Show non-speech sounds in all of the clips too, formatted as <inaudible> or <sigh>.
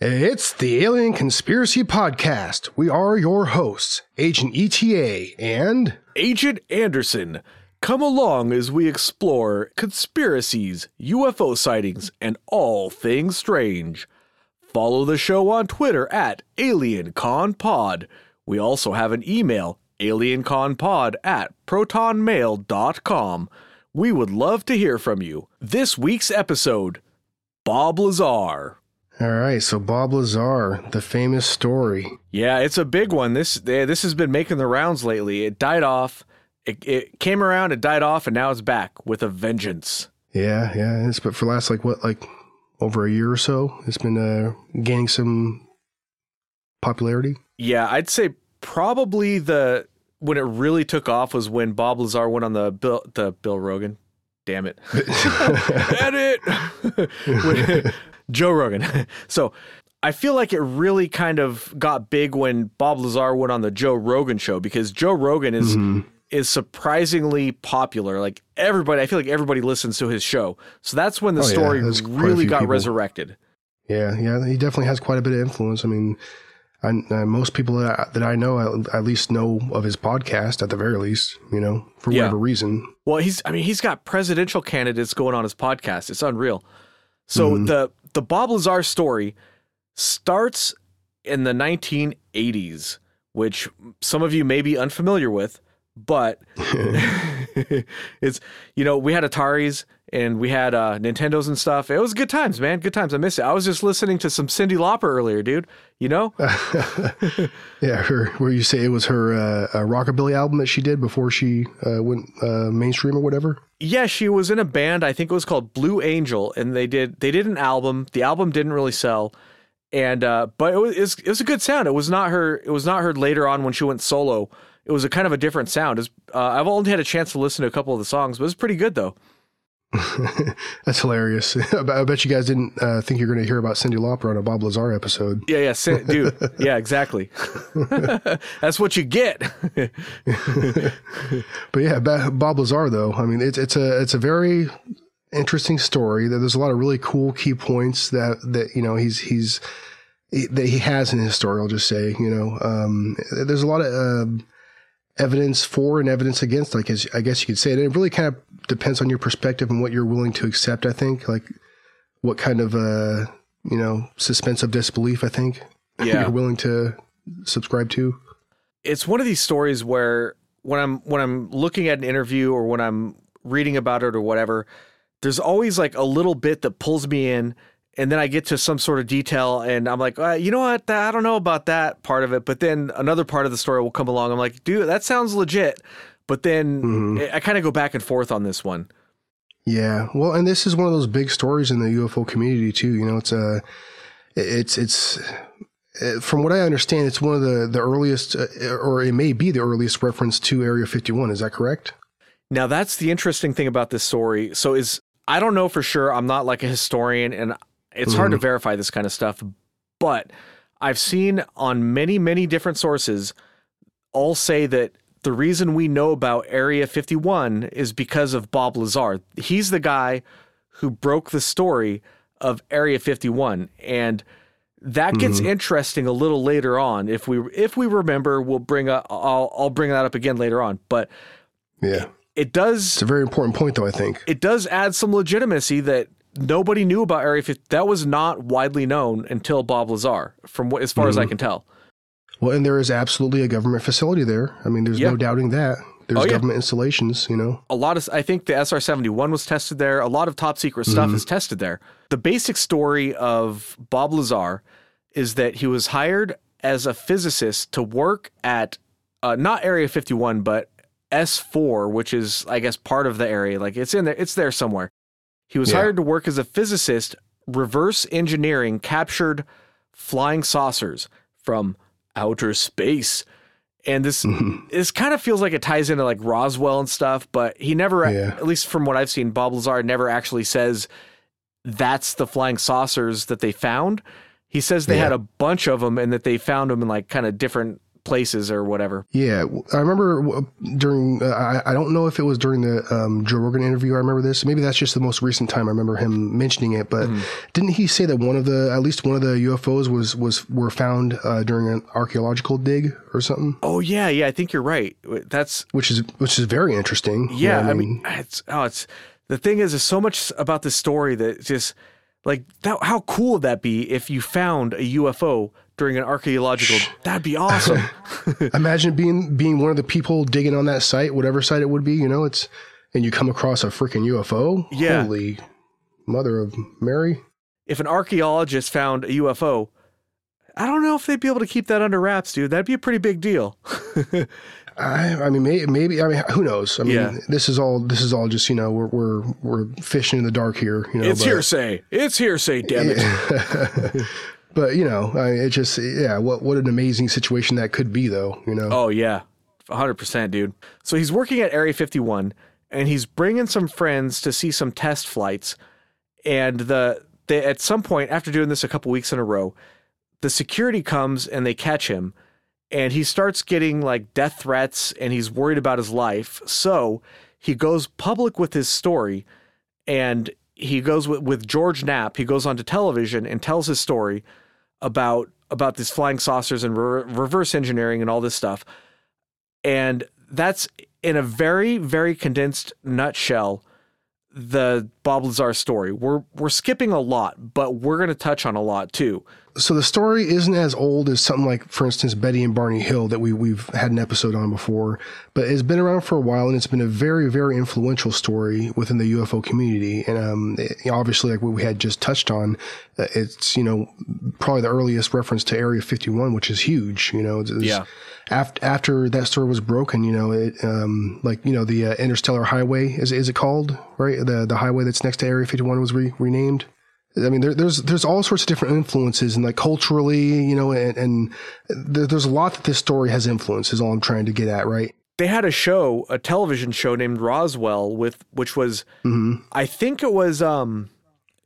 It's the Alien Conspiracy Podcast. We are your hosts, Agent ETA and Agent Anderson. Come along as we explore conspiracies, UFO sightings, and all things strange. Follow the show on Twitter at AlienConPod. We also have an email, alienconpod at protonmail.com. We would love to hear from you. This week's episode Bob Lazar. All right, so Bob Lazar, the famous story. Yeah, it's a big one. This this has been making the rounds lately. It died off. It, it came around, it died off, and now it's back with a vengeance. Yeah, yeah. It's but for last like what like over a year or so, it's been uh, gaining some popularity. Yeah, I'd say probably the when it really took off was when Bob Lazar went on the Bill the Bill Rogan. Damn it. <laughs> <laughs> Edit. <laughs> When- Joe Rogan. <laughs> so I feel like it really kind of got big when Bob Lazar went on the Joe Rogan show because Joe Rogan is Mhm. is surprisingly popular. Like everybody, I feel like everybody listens to his show. So that's when the Oh, story a really got people. resurrected. Yeah, yeah. He definitely has quite a bit of influence. I mean, I, uh, most people that I, that I know at, at least know of his podcast at the very least. You know, for Yeah. whatever reason. Well, he's I mean, he's got presidential candidates going on his podcast. It's unreal. So Mhm. the the Bob Lazar story starts in the 1980s, which some of you may be unfamiliar with, but <laughs> <laughs> it's you know, we had Ataris and we had uh, Nintendos and stuff. It was good times, man. Good times. I miss it. I was just listening to some Cyndi Lauper earlier, dude. You know? <laughs> yeah, her where you say it was her uh, a rockabilly album that she did before she uh, went uh, mainstream or whatever. Yeah, she was in a band. I think it was called Blue Angel, and they did they did an album. The album didn't really sell, and uh, but it was, it was it was a good sound. It was not her. It was not heard later on when she went solo. It was a kind of a different sound. It's, uh, I've only had a chance to listen to a couple of the songs, but it's pretty good though. <laughs> That's hilarious. <laughs> I bet- you guys didn't uh, think you're going to hear about Cyndi Lauper on a Bob Lazar episode. Yeah, yeah, Cin- <laughs> dude. Yeah, exactly. That's what you get. But yeah, Bob Lazar though. I mean, it's it's a it's a very interesting story. That There's a lot of really cool key points that that you know he's he's he- that he has in his story. I'll just say, you know, um, there's a lot of um evidence for and evidence against. Like as I guess you could say, and it really kind of depends on your perspective and what you're willing to accept. I think, like what kind of uh you know suspense of disbelief. I think <laughs> Yeah. you're willing to subscribe to. it's one of these stories where when I'm when I'm looking at an interview or when I'm reading about it or whatever, there's always like a little bit that pulls me in, and then I get to some sort of detail, and I'm like, uh, you know what? I don't know about that part of it, but then another part of the story will come along. I'm like, dude, that sounds legit, but then Mhm. I, kind of go back and forth on this one. Yeah, well, and this is one of those big stories in the UFO community too. You know, it's a, it's it's uh, from what I understand, it's one of the the earliest, uh, or it may be the earliest reference to Area 51. Is that correct? Now that's the interesting thing about this story. So is I don't know for sure. I'm not like a historian and it's hard to verify this kind of stuff, but I've seen on many many different sources all say that the reason we know about Area 51 is because of Bob Lazar. He's the guy who broke the story of Area 51 and that gets mm-hmm. interesting a little later on if we if we remember we'll bring up I'll I'll bring that up again later on but Yeah, it does it's a very important point, though. I think. it does add some legitimacy that nobody knew about Area 50. That was not widely known until Bob Lazar, from what, as far as I can tell. Well, and there is absolutely a government facility there. I mean, there's Yeah. no doubting that. There's Oh, yeah. government installations. You know. A lot of, I think the SR 71 was tested there. A lot of top secret stuff is tested there. The basic story of Bob Lazar is that he was hired as a physicist to work at uh, not Area 51, but S4, which is, I guess, part of the area. Like it's in there, it's there somewhere. He was Yeah. hired to work as a physicist, reverse engineering captured flying saucers from outer space. And this <laughs> this kind of feels like it ties into like Roswell and stuff, but he never, Yeah. at least from what I've seen, Bob Lazar never actually says that's the flying saucers that they found. He says they Yeah. had a bunch of them and that they found them in like kind of different places or whatever. Yeah, I remember during. Uh, I, I don't know if it was during the um, Joe Rogan interview. I remember this. Maybe that's just the most recent time I remember him mentioning it. But mm-hmm. didn't he say that one of the, at least one of the UFOs was was were found uh, during an archaeological dig or something? Oh yeah, yeah. I think you're right. That's which is which is very interesting. Yeah, you know I, mean, I mean, it's oh, it's the thing is, there's so much about this story that just like that, how cool would that be if you found a UFO during an archaeological? That'd be awesome. <laughs> Imagine being being one of the people digging on that site, whatever site it would be. You know, it's and you come across a freaking UFO. Yeah. Holy mother of Mary! If an archaeologist found a UFO, I don't know if they'd be able to keep that under wraps, dude. That'd be a pretty big deal. <laughs> I, I mean, maybe, maybe, I mean, who knows? I mean, yeah. this is all, this is all just, you know, we're, we're, we're fishing in the dark here. You know, it's but, hearsay. It's hearsay, damn it. <laughs> but you know, I it just, yeah, what, what an amazing situation that could be though, you know? Oh yeah. hundred percent, dude. So he's working at Area 51 and he's bringing some friends to see some test flights. And the, they, at some point after doing this a couple weeks in a row, the security comes and they catch him and he starts getting like death threats and he's worried about his life. So he goes public with his story and he goes with, with George Knapp. He goes onto television and tells his story about about these flying saucers and re- reverse engineering and all this stuff. And that's in a very very condensed nutshell the Bob Lazar story. We're we're skipping a lot, but we're going to touch on a lot too so the story isn't as old as something like, for instance, Betty and Barney Hill that we we've had an episode on before, but it's been around for a while and it's been a very very influential story within the UFO community. And um, it, obviously, like what we had just touched on, uh, it's you know probably the earliest reference to Area 51, which is huge. You know, it's, yeah. After after that story was broken, you know, it um, like you know the uh, Interstellar Highway is is it called right? The the highway that's next to Area 51 was re- renamed. I mean, there, there's there's all sorts of different influences, and like culturally, you know, and, and there's a lot that this story has influence. Is all I'm trying to get at, right? They had a show, a television show named Roswell, with which was, mm-hmm. I think it was, um,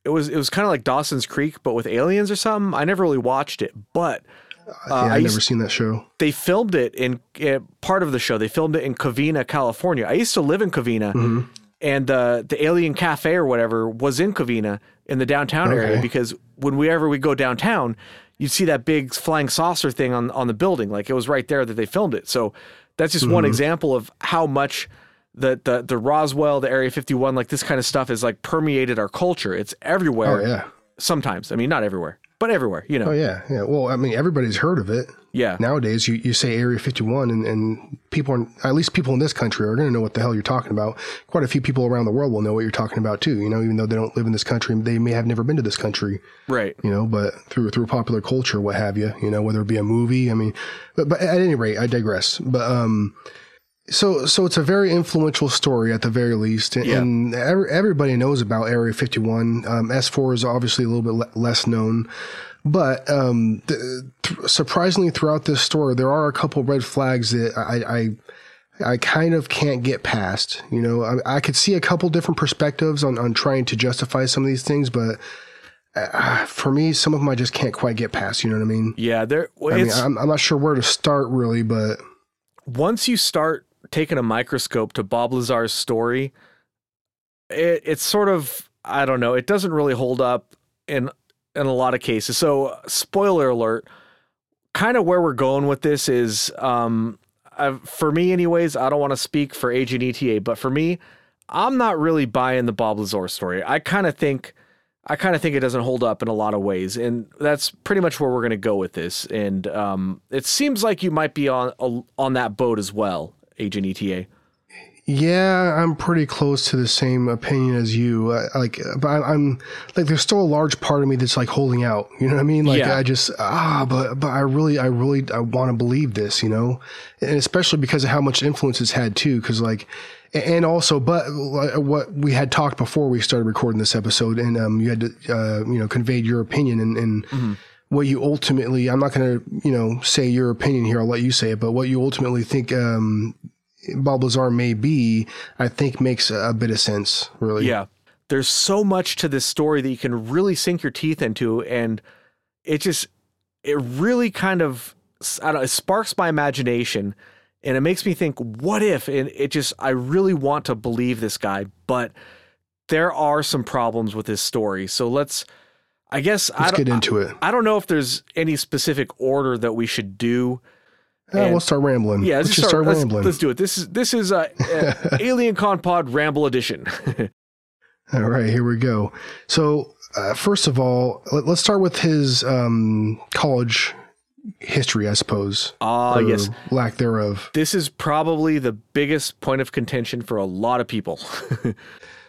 it was it was kind of like Dawson's Creek, but with aliens or something. I never really watched it, but uh, yeah, I've never seen that show. They filmed it in uh, part of the show. They filmed it in Covina, California. I used to live in Covina, mm-hmm. and the the Alien Cafe or whatever was in Covina in the downtown okay. area because whenever we go downtown, you'd see that big flying saucer thing on on the building. Like it was right there that they filmed it. So that's just mm-hmm. one example of how much the, the the Roswell, the Area 51, like this kind of stuff is like permeated our culture. It's everywhere. Oh yeah. Sometimes. I mean, not everywhere but everywhere, you know. Oh yeah, yeah. Well, I mean, everybody's heard of it. Yeah. Nowadays, you, you say Area 51, and, and people, are, at least people in this country, are going to know what the hell you're talking about. Quite a few people around the world will know what you're talking about too. You know, even though they don't live in this country, they may have never been to this country. Right. You know, but through through popular culture, what have you? You know, whether it be a movie. I mean, but but at any rate, I digress. But um, so, so it's a very influential story at the very least, and, yeah. and every, everybody knows about Area 51. Um, S4 is obviously a little bit le- less known, but um, th- surprisingly, throughout this story, there are a couple red flags that I, I, I kind of can't get past. You know, I, I, could see a couple different perspectives on on trying to justify some of these things, but. Uh, for me, some of them I just can't quite get past. You know what I mean? Yeah, there. Well, I mean, I'm, I'm not sure where to start really, but once you start taken a microscope to Bob Lazar's story, it, it's sort of I don't know. It doesn't really hold up in in a lot of cases. So, spoiler alert. Kind of where we're going with this is, um, I've, for me, anyways. I don't want to speak for Agent ETA, but for me, I'm not really buying the Bob Lazar story. I kind of think, I kind of think it doesn't hold up in a lot of ways, and that's pretty much where we're going to go with this. And um, it seems like you might be on on that boat as well. Agent ETA? Yeah, I'm pretty close to the same opinion as you. Uh, like, but I, am like, there's still a large part of me that's like holding out. You know what I mean? Like, yeah. I just ah, but but I really, I really, I want to believe this. You know, and especially because of how much influence it's had too. Because like, and also, but what we had talked before we started recording this episode, and um, you had to, uh, you know, conveyed your opinion and. and mm-hmm what you ultimately i'm not going to you know say your opinion here i'll let you say it but what you ultimately think um, bob lazar may be i think makes a, a bit of sense really yeah there's so much to this story that you can really sink your teeth into and it just it really kind of I don't, it sparks my imagination and it makes me think, what if? And it just, I really want to believe this guy, but there are some problems with his story. So let's, I guess, let's I get into it. I don't know if there's any specific order that we should do. Yeah, and, we'll start rambling. Yeah, let's, let's just start, start let's, rambling. Let's do it. This is this is uh, <laughs> uh, Alien Con Pod Ramble Edition. <laughs> all right, here we go. So uh, first of all, let, us start with his um, college history, I suppose. Ah, uh, yes, lack thereof. This is probably the biggest point of contention for a lot of people. <laughs>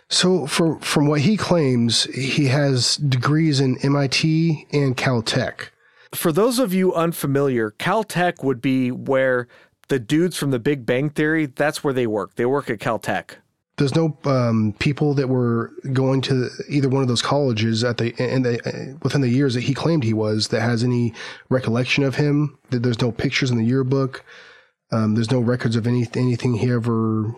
so, for, from what he claims, he has degrees in MIT and Caltech. For those of you unfamiliar, Caltech would be where the dudes from the Big Bang Theory, that's where they work. They work at Caltech. There's no um, people that were going to either one of those colleges at the in the within the years that he claimed he was that has any recollection of him. That there's no pictures in the yearbook. Um, there's no records of any anything he ever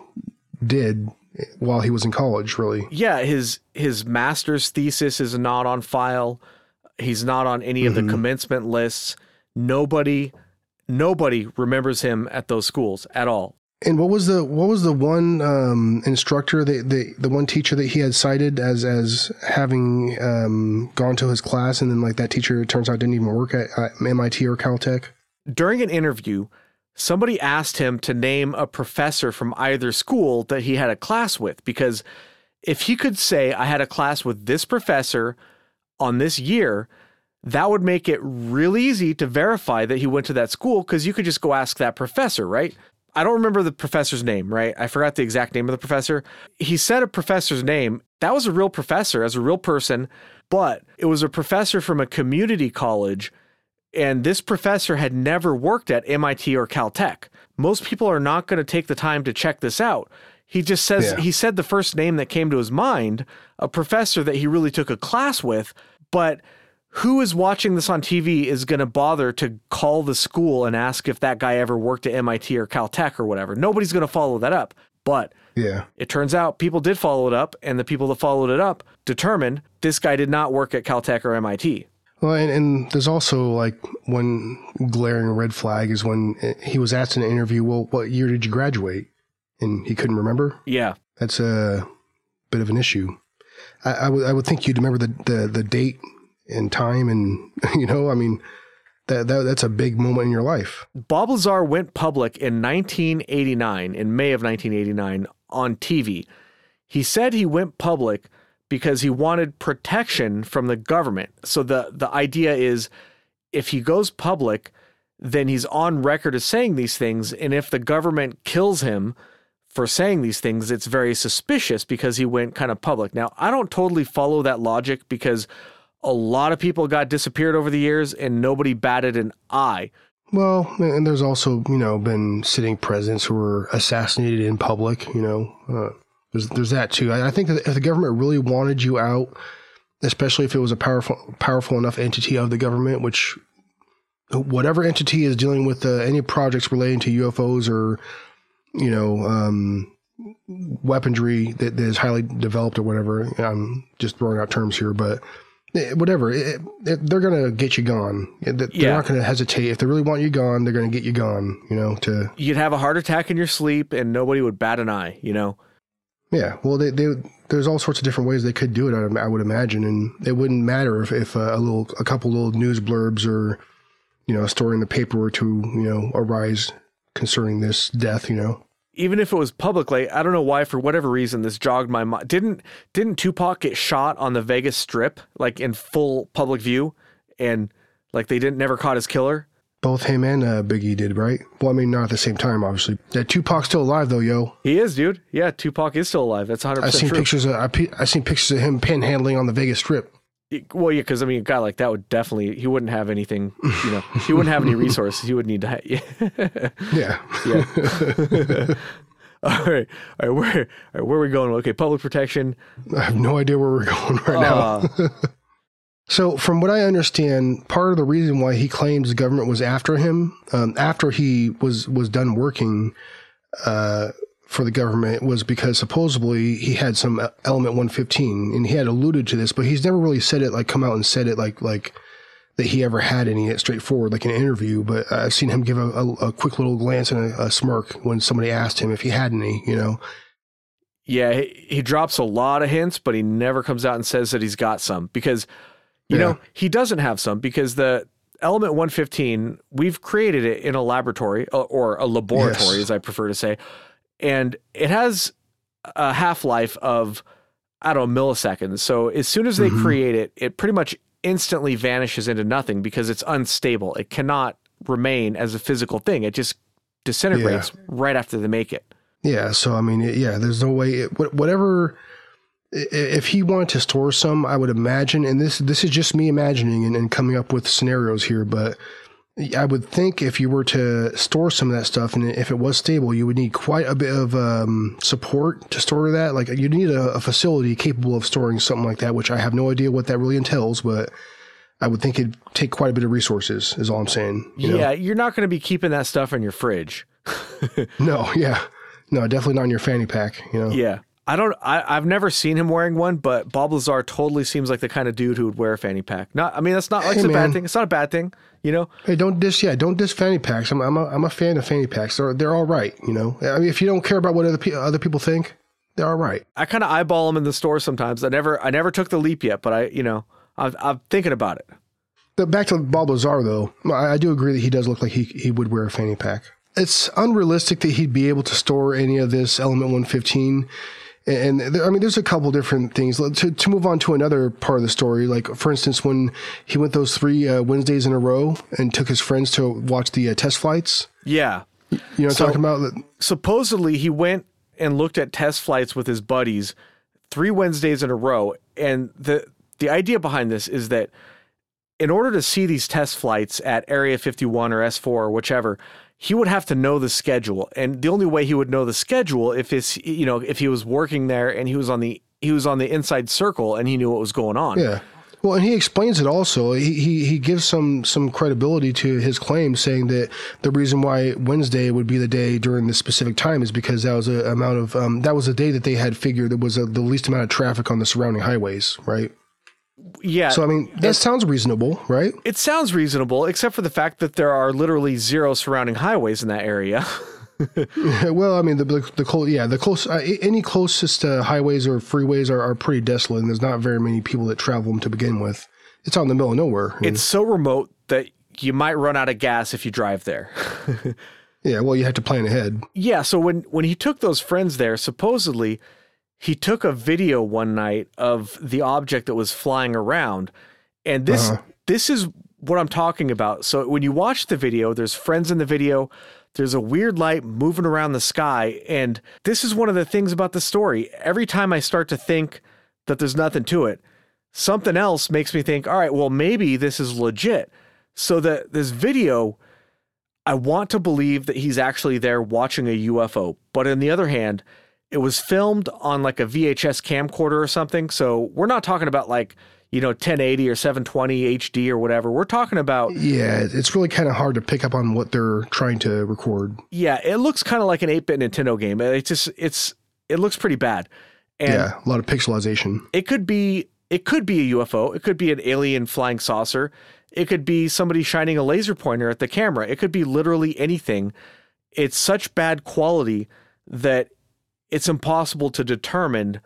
did while he was in college. Really, yeah. His his master's thesis is not on file. He's not on any of the mm-hmm. commencement lists. Nobody nobody remembers him at those schools at all. And what was the what was the one um, instructor that the the one teacher that he had cited as as having um, gone to his class and then like that teacher it turns out didn't even work at, at MIT or Caltech? During an interview, somebody asked him to name a professor from either school that he had a class with because if he could say I had a class with this professor on this year, that would make it really easy to verify that he went to that school because you could just go ask that professor, right? I don't remember the professor's name, right? I forgot the exact name of the professor. He said a professor's name. That was a real professor as a real person, but it was a professor from a community college. And this professor had never worked at MIT or Caltech. Most people are not going to take the time to check this out. He just says, yeah. he said the first name that came to his mind, a professor that he really took a class with, but who is watching this on TV is going to bother to call the school and ask if that guy ever worked at MIT or Caltech or whatever. Nobody's going to follow that up. But yeah, it turns out people did follow it up, and the people that followed it up determined this guy did not work at Caltech or MIT. Well, and, and there's also like one glaring red flag is when eh, he was asked in an interview, "Well, what year did you graduate?" and he couldn't remember. Yeah, that's a bit of an issue. I, I would I would think you'd remember the, the the date and time and <laughs> you know i mean that, that that's a big moment in your life bob lazar went public in 1989 in may of 1989 on tv he said he went public because he wanted protection from the government so the the idea is if he goes public then he's on record as saying these things and if the government kills him for saying these things, it's very suspicious because he went kind of public. Now, I don't totally follow that logic because a lot of people got disappeared over the years and nobody batted an eye. Well, and there's also, you know, been sitting presidents who were assassinated in public, you know. Uh, there's, there's that too. I, I think that if the government really wanted you out, especially if it was a powerful powerful enough entity of the government, which whatever entity is dealing with uh, any projects relating to UFOs or, you know, um, weaponry that, that is highly developed or whatever. I'm just throwing out terms here, but Eh, whatever. It, it, they're going to get you gone. They're yeah. not going to hesitate. If they really want you gone, they're going to get you gone, you know, to. You'd have a heart attack in your sleep and nobody would bat an eye, you know? Yeah. Well, they, they, there's all sorts of different ways they could do it, I, I would imagine. And it wouldn't matter if, if a, little, a couple of little news blurbs or, you know, a story in the paper or two, you know, arise concerning this death, you know? even if it was publicly, I don't know why for whatever reason this jogged my mind. Didn't didn't Tupac get shot on the Vegas Strip like in full public view, and like they didn't never caught his killer? Both him and uh, Biggie did, right? Well, I mean, not at the same time, obviously. Yeah, Tupac's still alive though, yo. He is, dude. Yeah, Tupac is still alive. That's hundred percent. I've seen true. pictures. Of, I I seen pictures of him panhandling on the Vegas Strip. Well, yeah, because I mean, a guy like that would definitely he wouldn't have anything. You know, <laughs> he wouldn't have any resources. He would need to. Ha- yeah. <laughs> yeah. <laughs> All right, all right, where, all right, where are we going? Okay, public protection. I have no idea where we're going right uh, now. So, from what I understand, part of the reason why he claims the government was after him um, after he was was done working uh, for the government was because supposedly he had some element 115, and he had alluded to this, but he's never really said it like come out and said it like like that he ever had any straightforward like an interview. But I've seen him give a, a, a quick little glance and a, a, smirk when somebody asked him if he had any. You know. Yeah, he, he drops a lot of hints, but he never comes out and says that he's got some because you yeah. know he doesn't have some because the element 115 we've created it in a laboratory uh, or a laboratory yes. as i prefer to say and it has a half-life of i don't know milliseconds so as soon as they mm-hmm. create it it pretty much instantly vanishes into nothing because it's unstable it cannot remain as a physical thing it just disintegrates yeah. right after they make it yeah so i mean yeah there's no way it, whatever if he wanted to store some, I would imagine, and this this is just me imagining and, and, coming up with scenarios here, but I would think if you were to store some of that stuff and if it was stable, you would need quite a bit of um, support to store that. Like you need a, a, facility capable of storing something like that, which I have no idea what that really entails, but I would think it'd take quite a bit of resources. Is all I'm saying. You yeah, know? you're not going to be keeping that stuff in your fridge. <laughs> no, yeah, no, definitely not in your fanny pack. You know. Yeah. I don't. I, have never seen him wearing one, but Bob Lazar totally seems like the kind of dude who would wear a fanny pack. Not. I mean, that's not like hey, it's a bad thing. It's not a bad thing, you know. Hey, don't diss. Yeah, don't diss fanny packs. I'm. I'm a, I'm a fan of fanny packs. They're they're all right. You know. I mean, if you don't care about what other pe- other people think, they're all right. I kind of eyeball them in the store sometimes. I never. I never took the leap yet, but I. You know. I'm, I'm thinking about it. But back to Bob Lazar though, I, I do agree that he does look like he he would wear a fanny pack. It's unrealistic that he'd be able to store any of this Element 115 and there, I mean, there's a couple different things. To, to move on to another part of the story, like for instance, when he went those three uh, Wednesdays in a row and took his friends to watch the uh, test flights. Yeah, you know, so, talking about. Supposedly, he went and looked at test flights with his buddies three Wednesdays in a row, and the the idea behind this is that in order to see these test flights at Area 51 or S4 or whichever, he would have to know the schedule, and the only way he would know the schedule if it's you know if he was working there and he was on the he was on the inside circle and he knew what was going on. Yeah. Well, and he explains it also. He, he he gives some some credibility to his claim, saying that the reason why Wednesday would be the day during this specific time is because that was a amount of um, that was a day that they had figured there was a, the least amount of traffic on the surrounding highways, right? Yeah. So I mean, that sounds reasonable, right? It sounds reasonable, except for the fact that there are literally zero surrounding highways in that area. <laughs> well, I mean, the the, the close, yeah, the close, uh, any closest uh, highways or freeways are, are pretty desolate, and there's not very many people that travel them to begin with. It's out in the middle of nowhere. It's so remote that you might run out of gas if you drive there. <laughs> yeah, well, you have to plan ahead. Yeah, so when when he took those friends there, supposedly he took a video one night of the object that was flying around. And this uh-huh. this is what I'm talking about. So when you watch the video, there's friends in the video, there's a weird light moving around the sky, and this is one of the things about the story. Every time I start to think that there's nothing to it, something else makes me think, all right, well maybe this is legit. So that this video I want to believe that he's actually there watching a UFO. But on the other hand, it was filmed on like a VHS camcorder or something. So we're not talking about like, you know, 1080 or 720 HD or whatever. We're talking about. Yeah, it's really kind of hard to pick up on what they're trying to record. Yeah, it looks kind of like an 8 bit Nintendo game. It just, it's, it looks pretty bad. And yeah, a lot of pixelization. It could be, it could be a UFO. It could be an alien flying saucer. It could be somebody shining a laser pointer at the camera. It could be literally anything. It's such bad quality that it's impossible to determine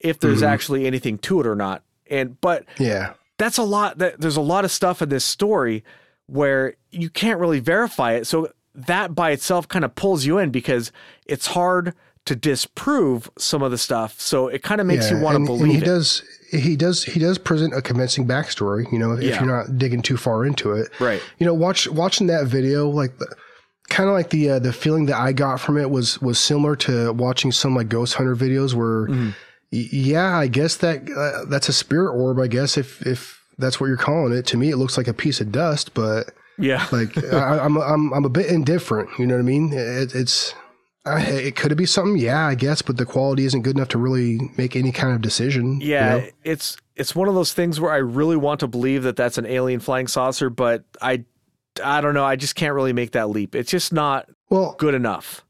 if there's mm-hmm. actually anything to it or not. And but yeah, that's a lot. That there's a lot of stuff in this story where you can't really verify it. So that by itself kind of pulls you in because it's hard to disprove some of the stuff. So it kind of makes yeah, you want to believe. he it. does. He does. He does present a convincing backstory. You know, if, yeah. if, you're not digging too far into it, right? You know, watch watching that video like. The, kind of like the uh, the feeling that I got from it was was similar to watching some like ghost hunter videos where mm. y- yeah I guess that uh, that's a spirit orb I guess if if that's what you're calling it to me it looks like a piece of dust but yeah <laughs> like I, am I'm, I'm I'm a bit indifferent you know what I mean it, it's I, it could be something yeah I guess but the quality isn't good enough to really make any kind of decision yeah you know? it's it's one of those things where I really want to believe that that's an alien flying saucer but I I don't know. I just can't really make that leap. It's just not well good enough.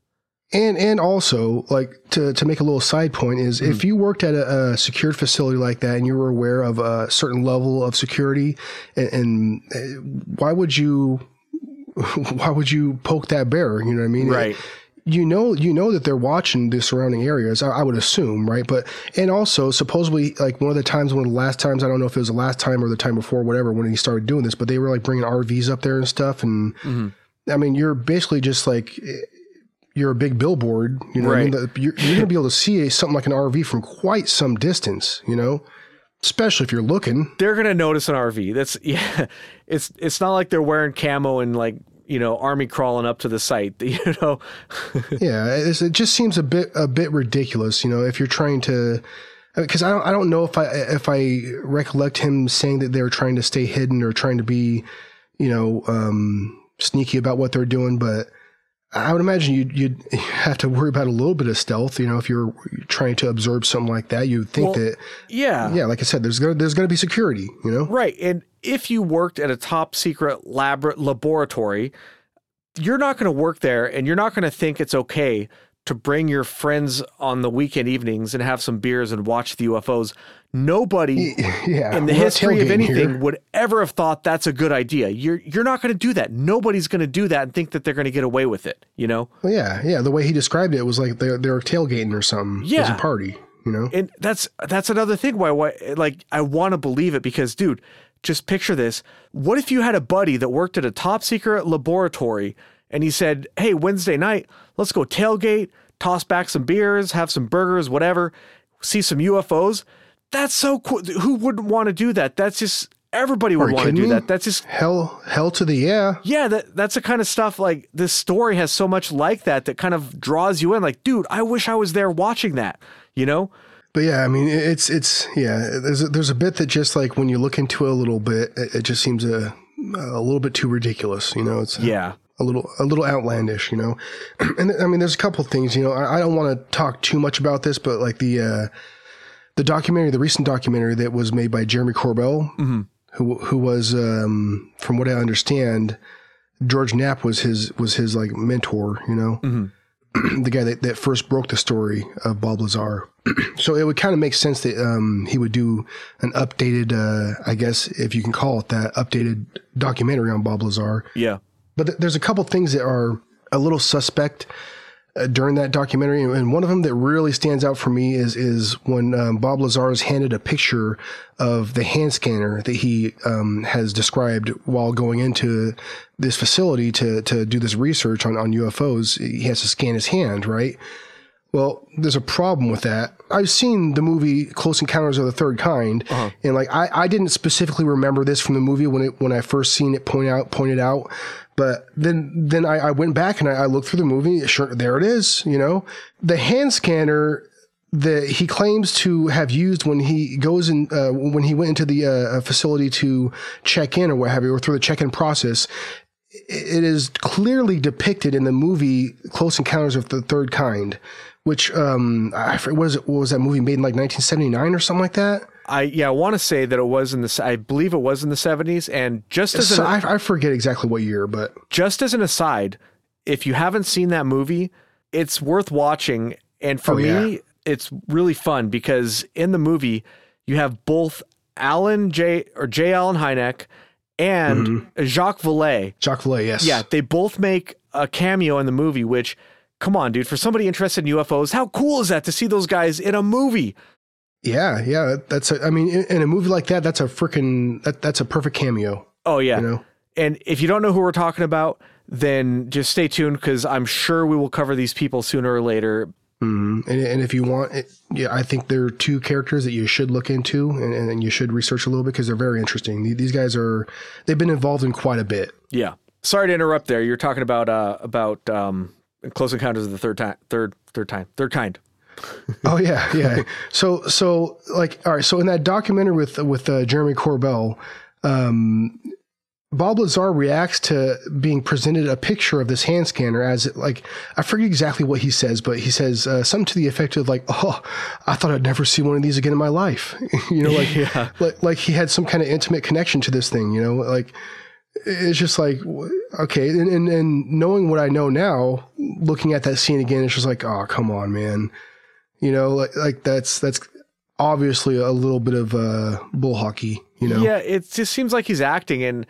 And and also like to to make a little side point is if you worked at a, a secured facility like that and you were aware of a certain level of security, and, and uh, why would you <laughs> why would you poke that bear? You know what I mean? Right. You know you know that they're watching the surrounding areas I, I would assume right but and also supposedly like one of the times one of the last times i don't know if it was the last time or the time before whatever when he started doing this but they were like bringing rvs up there and stuff and mm-hmm. i mean you're basically just like you're a big billboard you know what I mean? Right. The- you're, you're gonna be able to see something like an rv from quite some distance you know especially if you're looking They're gonna notice an RV. That's <laughs> yeah. It's it's not like they're wearing camo and like you know army crawling up to the site. <laughs> You know. yeah, it just seems a bit a bit ridiculous, you know, if you're trying to because I don't I don't know if I if I recollect him saying that they were trying to stay hidden or trying to be, you know, um, sneaky about what they're doing, but I would imagine you'd you'd <laughs> have to worry about a little bit of stealth, you know, if you're trying to observe something like that. You'd think Well, that Yeah. yeah, like I said, there's gonna there's gonna be security, you know. Right. And if you worked at a top secret lab laboratory, you're not going to work there and you're not going to think it's okay to bring your friends on the weekend evenings and have some beers and watch the UFOs. Nobody <laughs> Yeah, in the history of anything here. would ever have thought that's a good idea. You're you're not going to do that. Nobody's going to do that and think that they're going to get away with it, you know? Well, yeah, yeah. The way he described it was like they're they're tailgating or something. Yeah. a party, you know. and that's that's another thing why why like I want to believe it because dude, just picture this. What if you had a buddy that worked at a top secret laboratory and he said, "Hey, Wednesday night, let's go tailgate, toss back some beers, have some burgers, whatever, see some UFOs." That's so cool. Who wouldn't want to do that? That's just everybody would want to do that. That's just Hell, hell to the yeah. yeah, that that's the kind of stuff like this story has so much like that that kind of draws you in like, dude, I wish I was there watching that, you know? But yeah, I mean, it's it's yeah. There's a, there's a bit that just like when you look into it a little bit, it, it just seems a a little bit too ridiculous. You know, it's Yeah. a little a little outlandish. You know, <clears throat> and I mean, there's a couple things. You know, I, I don't want to talk too much about this, but like the uh, the documentary, the recent documentary that was made by Jeremy Corbell, who who was um, from what I understand, George Knapp was his was his like mentor. You know. <clears throat> the guy that, that first broke the story of Bob Lazar. <clears throat> so it would kind of make sense that um, he would do an updated, uh, I guess, if you can call it that, updated documentary on Bob Lazar. Yeah. But th- there's a couple things that are a little suspect uh, during that documentary, and one of them that really stands out for me is is when um, Bob Lazar is handed a picture of the hand scanner that he um, has described while going into this facility to to do this research on on UFOs. He has to scan his hand, right? Well, there's a problem with that. I've seen the movie Close Encounters of the Third Kind, and like I, I didn't specifically remember this from the movie when it when I first seen it point out pointed out. But then then I, I went back and I, I looked through the movie. Sure, there it is. You know, the hand scanner that he claims to have used when he goes in uh, when he went into the uh, facility to check in or what have you, or through the check in process it is clearly depicted in the movie Close Encounters of the Third Kind, which um, I forget, what, is it, what was that movie made in like 1979 or something like that? I yeah, I want to say that it was in the I believe it was in the 70s and just as an, I, I forget exactly what year, but just as an aside, if you haven't seen that movie, it's worth watching and for Oh, me yeah. it's really fun because in the movie you have both Alan J or J Allen Hynek and Mm-hmm. Jacques Vallée. Jacques Vallée, yes. Yeah, they both make a cameo in the movie which come on dude, for somebody interested in UFOs, how cool is that to see those guys in a movie? Yeah, yeah. That's a, I mean, in, a movie like that, that's a freaking, that, that's a perfect cameo, Oh yeah. you know? And if you don't know who we're talking about, then just stay tuned because I'm sure we will cover these people sooner or later. Mhm. And, and if you want, it, yeah, I think there are two characters that you should look into and, and you should research a little bit because they're very interesting. These- These guys are, they've been involved in quite a bit. Yeah. Sorry to interrupt there. You're talking about uh about um Close Encounters of the Third Time Third Third Time Third Kind. Oh yeah, yeah. <laughs> so so like all right. So in that documentary with with uh, Jeremy Corbell, um, Bob Lazar reacts to being presented a picture of this hand scanner as like I forget exactly what he says, but he says uh, something to the effect of like, "Oh, I thought I'd never see one of these again in my life." <laughs> you know, like Yeah. like like he had some kind of intimate connection to this thing. You know, like it's just like okay, and, and and knowing what I know now, looking at that scene again, it's just like, oh come on, man, you know, like like that's that's obviously a little bit of uh, bull hockey, you know. Yeah, it just seems like he's acting, and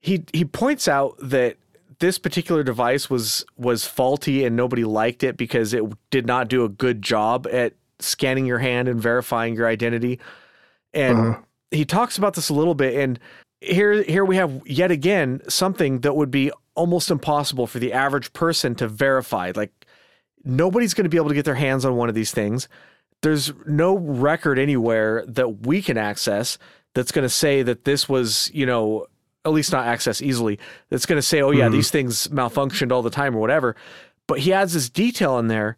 he he points out that this particular device was was faulty and nobody liked it because it did not do a good job at scanning your hand and verifying your identity. And uh-huh. he talks about this a little bit and here here we have yet again something that would be almost impossible for the average person to verify. Like nobody's going to be able to get their hands on one of these things. There's no record anywhere that we can access that's going to say that this was, you know, at least not access easily, that's going to say, oh, yeah, mm-hmm. these things malfunctioned all the time or whatever. But he adds this detail in there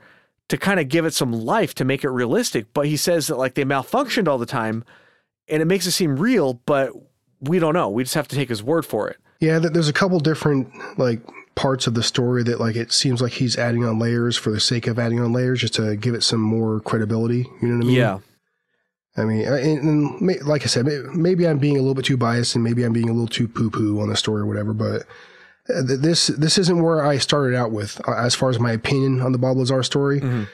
to kind of give it some life to make it realistic. But he says that like they malfunctioned all the time and it makes it seem real, but we don't know. We just have to take his word for it. Yeah, there's a couple different like parts of the story that like it seems like he's adding on layers for the sake of adding on layers just to give it some more credibility. You know what I mean? Yeah. I mean, and, and, like I said, maybe I'm being a little bit too biased, and maybe I'm being a little too poo poo on the story or whatever. But uh, this this isn't where I started out with uh, as far as my opinion on the Bob Lazar story. Mm-hmm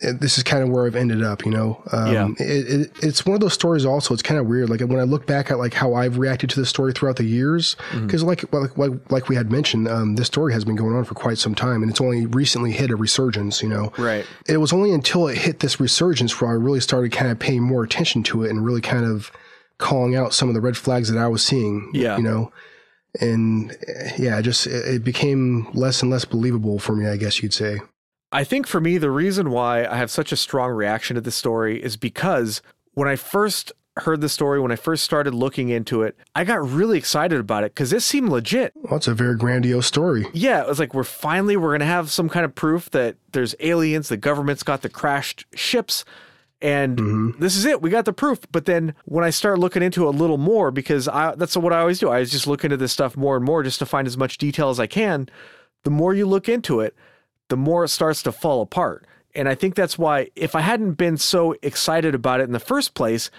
this is kind of where I've ended up, you know. Um, yeah. It, it, it's one of those stories. Also, it's kind of weird. Like when I look back at like how I've reacted to the story throughout the years, because mm-hmm. like, like like we had mentioned, um, this story has been going on for quite some time, and it's only recently hit a resurgence. You know, right? It was only until it hit this resurgence where I really started kind of paying more attention to it and really kind of calling out some of the red flags that I was seeing. Yeah, you know. And yeah, just it became less and less believable for me, I guess you'd say. I think for me, the reason why I have such a strong reaction to this story is because when I first heard the story, when I first started looking into it, I got really excited about it because this seemed legit. Well, it's a very grandiose story. Yeah, it was like we're finally we're gonna have some kind of proof that there's aliens. The government's got the crashed ships, and mm-hmm. this is it. We got the proof. But then when I start looking into it a little more, because I, that's what I always do. I just look into this stuff more and more just to find as much detail as I can. The more you look into it, the more it starts to fall apart. And I think that's why if I hadn't been so excited about it in the first place,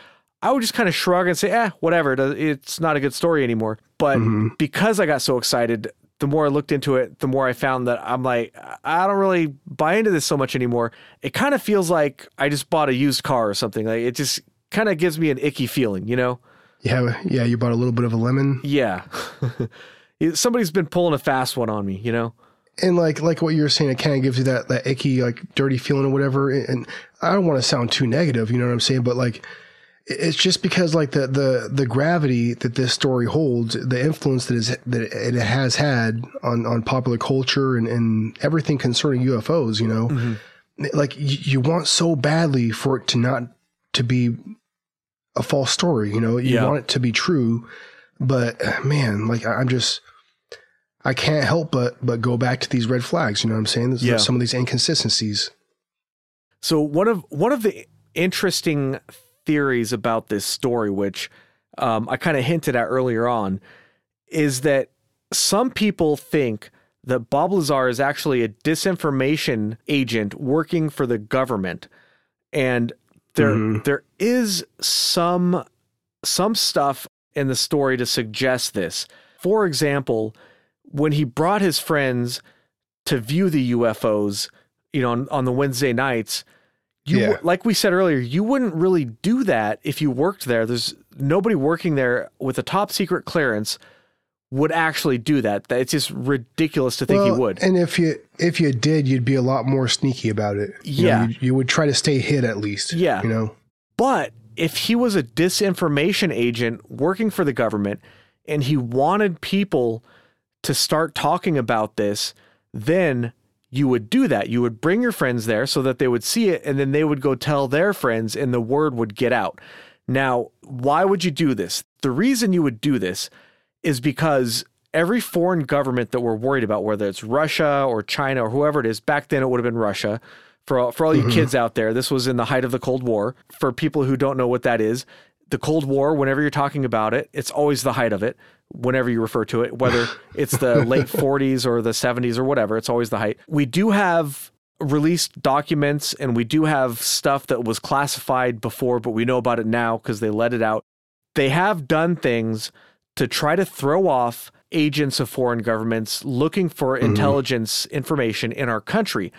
I would just kind of shrug and say, eh, whatever. It's not a good story anymore. But mm-hmm. because I got so excited, the more I looked into it, the more I found that I'm like, I don't really buy into this so much anymore. It kind of feels like I just bought a used car or something. Like it just kind of gives me an icky feeling, you know? Yeah, yeah. You bought a little bit of a lemon. Yeah. <laughs> Somebody's been pulling a fast one on me, you know? And like like what you're saying, it kind of gives you that that icky, like dirty feeling or whatever. And I don't want to sound too negative, you know what I'm saying? But like, it's just because like the the the gravity that this story holds, the influence that is that it has had on on popular culture and and everything concerning UFOs. You know, mm-hmm. like you, you want so badly for it to not to be a false story. You know, you yeah. want it to be true, but man, like I'm just I can't help but but go back to these red flags. You know what I'm saying? There's yeah. some of these inconsistencies. So one of one of the interesting theories about this story, which um, I kind of hinted at earlier on, is that some people think that Bob Lazar is actually a disinformation agent working for the government, and there mm-hmm. there is some some stuff in the story to suggest this. For example, when he brought his friends to view the UFOs, you know, on, on the Wednesday nights, you yeah. like we said earlier, you wouldn't really do that if you worked there. There's nobody working there with a top secret clearance would actually do that. It's just ridiculous to think well, he would. And if you if you did, you'd be a lot more sneaky about it. You yeah, know, you, you, would try to stay hid at least. Yeah, you know. But if he was a disinformation agent working for the government and he wanted people to start talking about this, then you would do that. You would bring your friends there so that they would see it and then they would go tell their friends and the word would get out. Now, why would you do this? The reason you would do this is because every foreign government that we're worried about, whether it's Russia or China or whoever it is, back then it would have been Russia. For all, for all you mm-hmm. kids out there, this was in the height of the Cold War. For people who don't know what that is, the Cold War, whenever you're talking about it, it's always the height of it whenever you refer to it, whether <laughs> it's the late 40s or the 70s or whatever, it's always the height. We do have released documents and we do have stuff that was classified before, but we know about it now because they let it out. They have done things to try to throw off agents of foreign governments looking for mm-hmm. intelligence information in our country.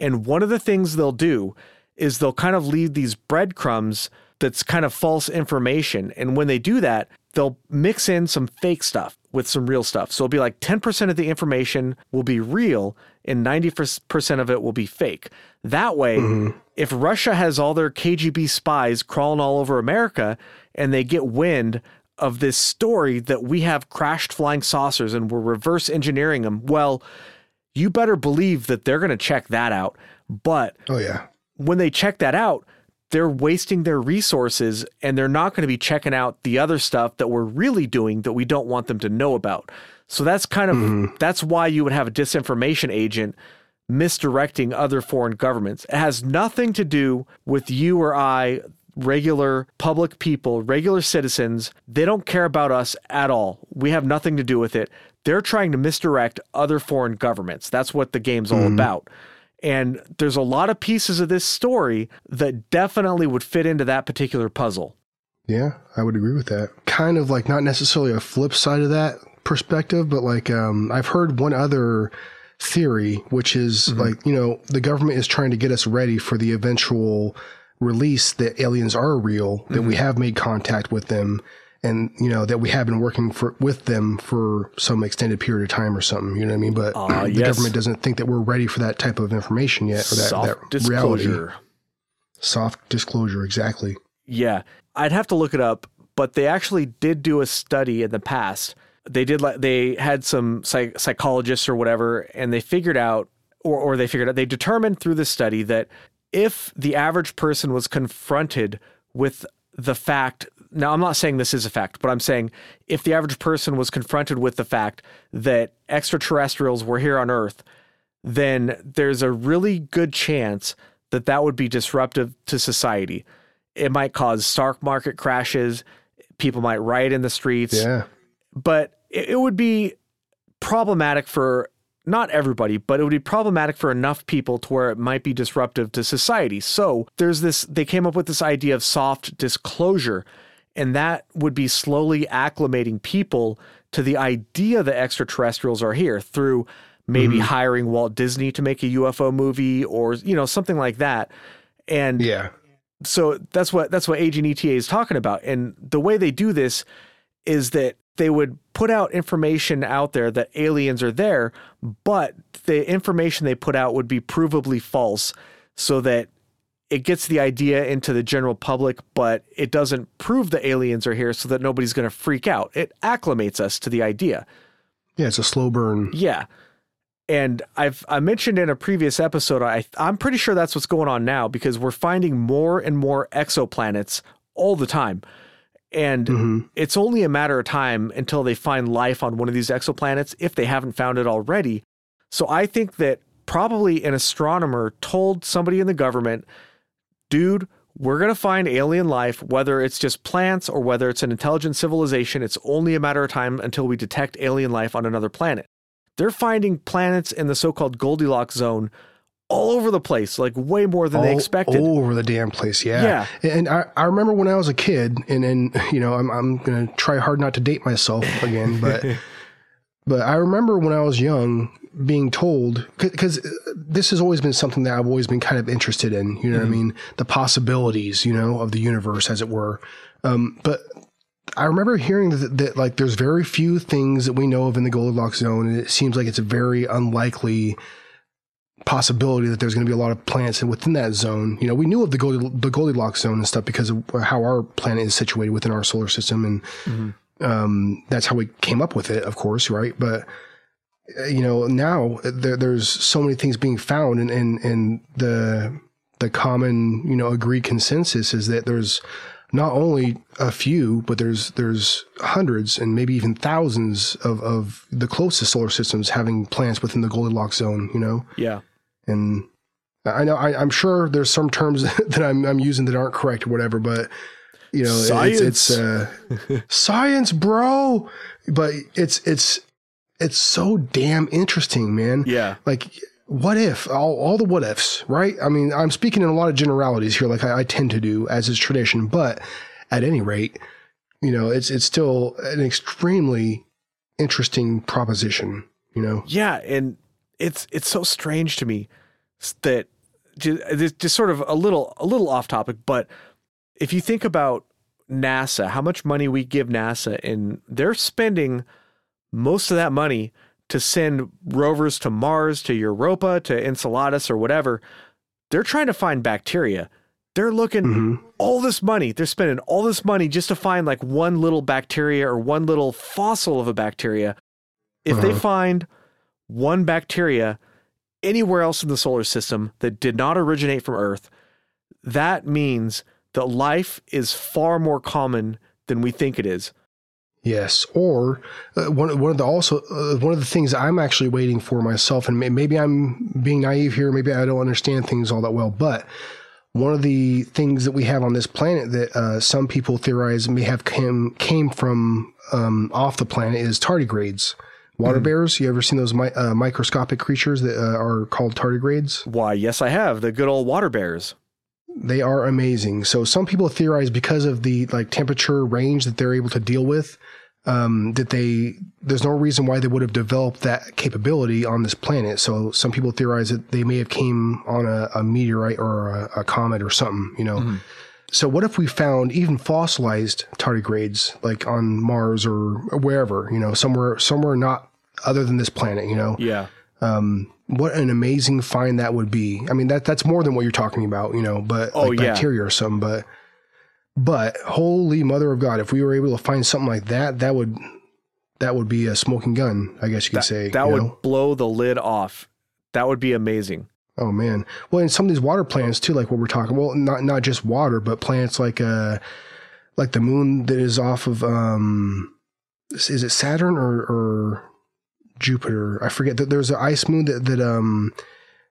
And one of the things they'll do is they'll kind of leave these breadcrumbs that's kind of false information. And when they do that, they'll mix in some fake stuff with some real stuff. So it'll be like 10% of the information will be real and 90% of it will be fake. That way, mm-hmm. if Russia has all their KGB spies crawling all over America and they get wind of this story that we have crashed flying saucers and we're reverse engineering them, well, you better believe that they're going to check that out. But Oh yeah. When they check that out, they're wasting their resources and they're not going to be checking out the other stuff that we're really doing that we don't want them to know about. So that's kind of mm-hmm. that's why you would have a disinformation agent misdirecting other foreign governments. It has nothing to do with you or I, regular public people, regular citizens. They don't care about us at all. We have nothing to do with it. They're trying to misdirect other foreign governments. That's what the game's all mm-hmm. about. And there's a lot of pieces of this story that definitely would fit into that particular puzzle. Yeah, I would agree with that. Kind of like not necessarily a flip side of that perspective, but like um, I've heard one other theory, which is like, you know, the government is trying to get us ready for the eventual release that aliens are real, that we have made contact with them, and, you know, that we have been working for with them for some extended period of time or something. You know what I mean? But Ah, the yes. government doesn't think that we're ready for that type of information yet, or that, Soft that reality. disclosure. Soft disclosure, exactly. Yeah, I'd have to look it up, but they actually did do a study in the past. They did like they had some psych- psychologists or whatever, and they figured out, or or they figured out, they determined through the study that if the average person was confronted with the fact, now I'm not saying this is a fact, but I'm saying if the average person was confronted with the fact that extraterrestrials were here on Earth, then there's a really good chance that that would be disruptive to society. It might cause stock market crashes. People might riot in the streets, Yeah. but it, it would be problematic for not everybody, but it would be problematic for enough people to where it might be disruptive to society. So there's this, they came up with this idea of soft disclosure, and that would be slowly acclimating people to the idea that extraterrestrials are here through maybe mm-hmm. hiring Walt Disney to make a UFO movie or, you know, something like that. And Yeah. so that's what that's what Agent ETA is talking about. And the way they do this is that they would put out information out there that aliens are there, but the information they put out would be provably false so that it gets the idea into the general public, but it doesn't prove the aliens are here so that nobody's going to freak out. It acclimates us to the idea. Yeah, it's a slow burn. Yeah. And I've I mentioned in a previous episode, I I'm pretty sure that's what's going on now because we're finding more and more exoplanets all the time. And Mhm. it's only a matter of time until they find life on one of these exoplanets if they haven't found it already. So I think that probably an astronomer told somebody in the government, dude, we're going to find alien life, whether it's just plants or whether it's an intelligent civilization. It's only a matter of time until we detect alien life on another planet. They're finding planets in the so called Goldilocks zone all over the place, like way more than they expected. all over the damn place. Yeah. Yeah, And I, I remember when I was a kid and, and, you know, I'm, I'm going to try hard not to date myself again, but, <laughs> but I remember when I was young being told, cause this has always been something that I've always been kind of interested in, you know what I mean? The possibilities, you know, of the universe as it were. Um, but I remember hearing that, that like there's very few things that we know of in the Goldilocks zone, and it seems like it's a very unlikely possibility that there's going to be a lot of planets within that zone. You know, we knew of the Goldil- the Goldilocks zone and stuff because of how our planet is situated within our solar system, and um, that's how we came up with it, of course, right? But uh, you know, now there, there's so many things being found, and and and the the common you know agreed consensus is that there's not only a few, but there's there's hundreds and maybe even thousands of, of the closest solar systems having planets within the Goldilocks zone. You know, Yeah. and I know I, I'm sure there's some terms <laughs> that I'm I'm using that aren't correct or whatever, but you know, it's it's uh, <laughs> science, bro. But it's it's it's so damn interesting, man. Yeah. Like, what if all all the what ifs, right? I mean, I'm speaking in a lot of generalities here, like I, I tend to do as is tradition, but at any rate, you know, it's it's still an extremely interesting proposition, you know. Yeah, and it's it's so strange to me that just, just sort of a little a little off topic, but if you think about NASA, how much money we give NASA, and they're spending most of that money to send rovers to Mars, to Europa, to Enceladus, or whatever. They're trying to find bacteria. They're looking mm-hmm. all this money. They're spending all this money just to find like one little bacteria or one little fossil of a bacteria. If uh-huh. they find one bacteria anywhere else in the solar system that did not originate from Earth, that means that life is far more common than we think it is. Yes, or uh, one one of the also uh, one of the things I'm actually waiting for myself, and maybe I'm being naive here, maybe I don't understand things all that well, but one of the things that we have on this planet that uh, some people theorize may have came came from um, off the planet is tardigrades. Water mm. bears. You ever seen those mi- uh, microscopic creatures that uh, are called tardigrades? Why, yes, I have. The good old water bears. They are amazing. So some people theorize because of the like temperature range that they're able to deal with, um, that they there's no reason why they would have developed that capability on this planet. So some people theorize that they may have came on a, a meteorite or a, a, comet or something. You know. Mm-hmm. So what if we found even fossilized tardigrades like on Mars or, or wherever, you know, somewhere somewhere not other than this planet, you know? Yeah. Um, what an amazing find that would be. I mean, that that's more than what you're talking about, you know, but oh, like yeah. bacteria or something, but but holy mother of God, if we were able to find something like that, that would that would be a smoking gun, I guess you could that, say. That would know? blow the lid off. That would be amazing. Oh man. Well, and some of these water plants too, like what we're talking. Well, not not just water, but plants like uh like the moon that is off of um is it Saturn or or Jupiter? I forget that there's an ice moon that that um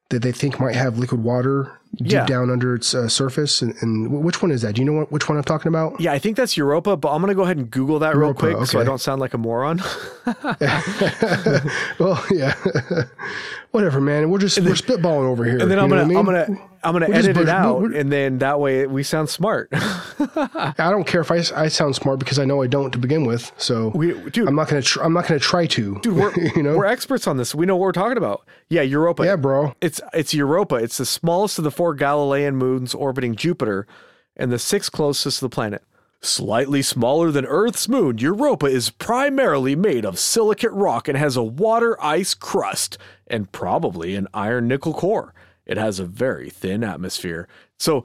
that they think might have liquid water deep yeah. down under its uh, surface. And, and, which one is that? Do you know what, which one I'm talking about? Yeah, I think that's Europa, but I'm going to go ahead and Google that Europa, real quick okay. so I don't sound like a moron. <laughs> <laughs> well, yeah. <laughs> Whatever, man. We're just then, we're spitballing over here. And then I'm gonna I mean? I'm gonna I'm gonna we're edit just, it out, and then that way we sound smart. <laughs> I don't care if I, I sound smart because I know I don't to begin with. So we, dude, I'm not gonna tr- I'm not gonna try to. Dude, we're <laughs> you know we're experts on this. We know what we're talking about. Yeah, Europa. Yeah, bro. It's it's Europa. It's the smallest of the four Galilean moons orbiting Jupiter, and the sixth closest to the planet. Slightly smaller than Earth's moon, Europa is primarily made of silicate rock and has a water ice crust and probably an iron nickel core. It has a very thin atmosphere. So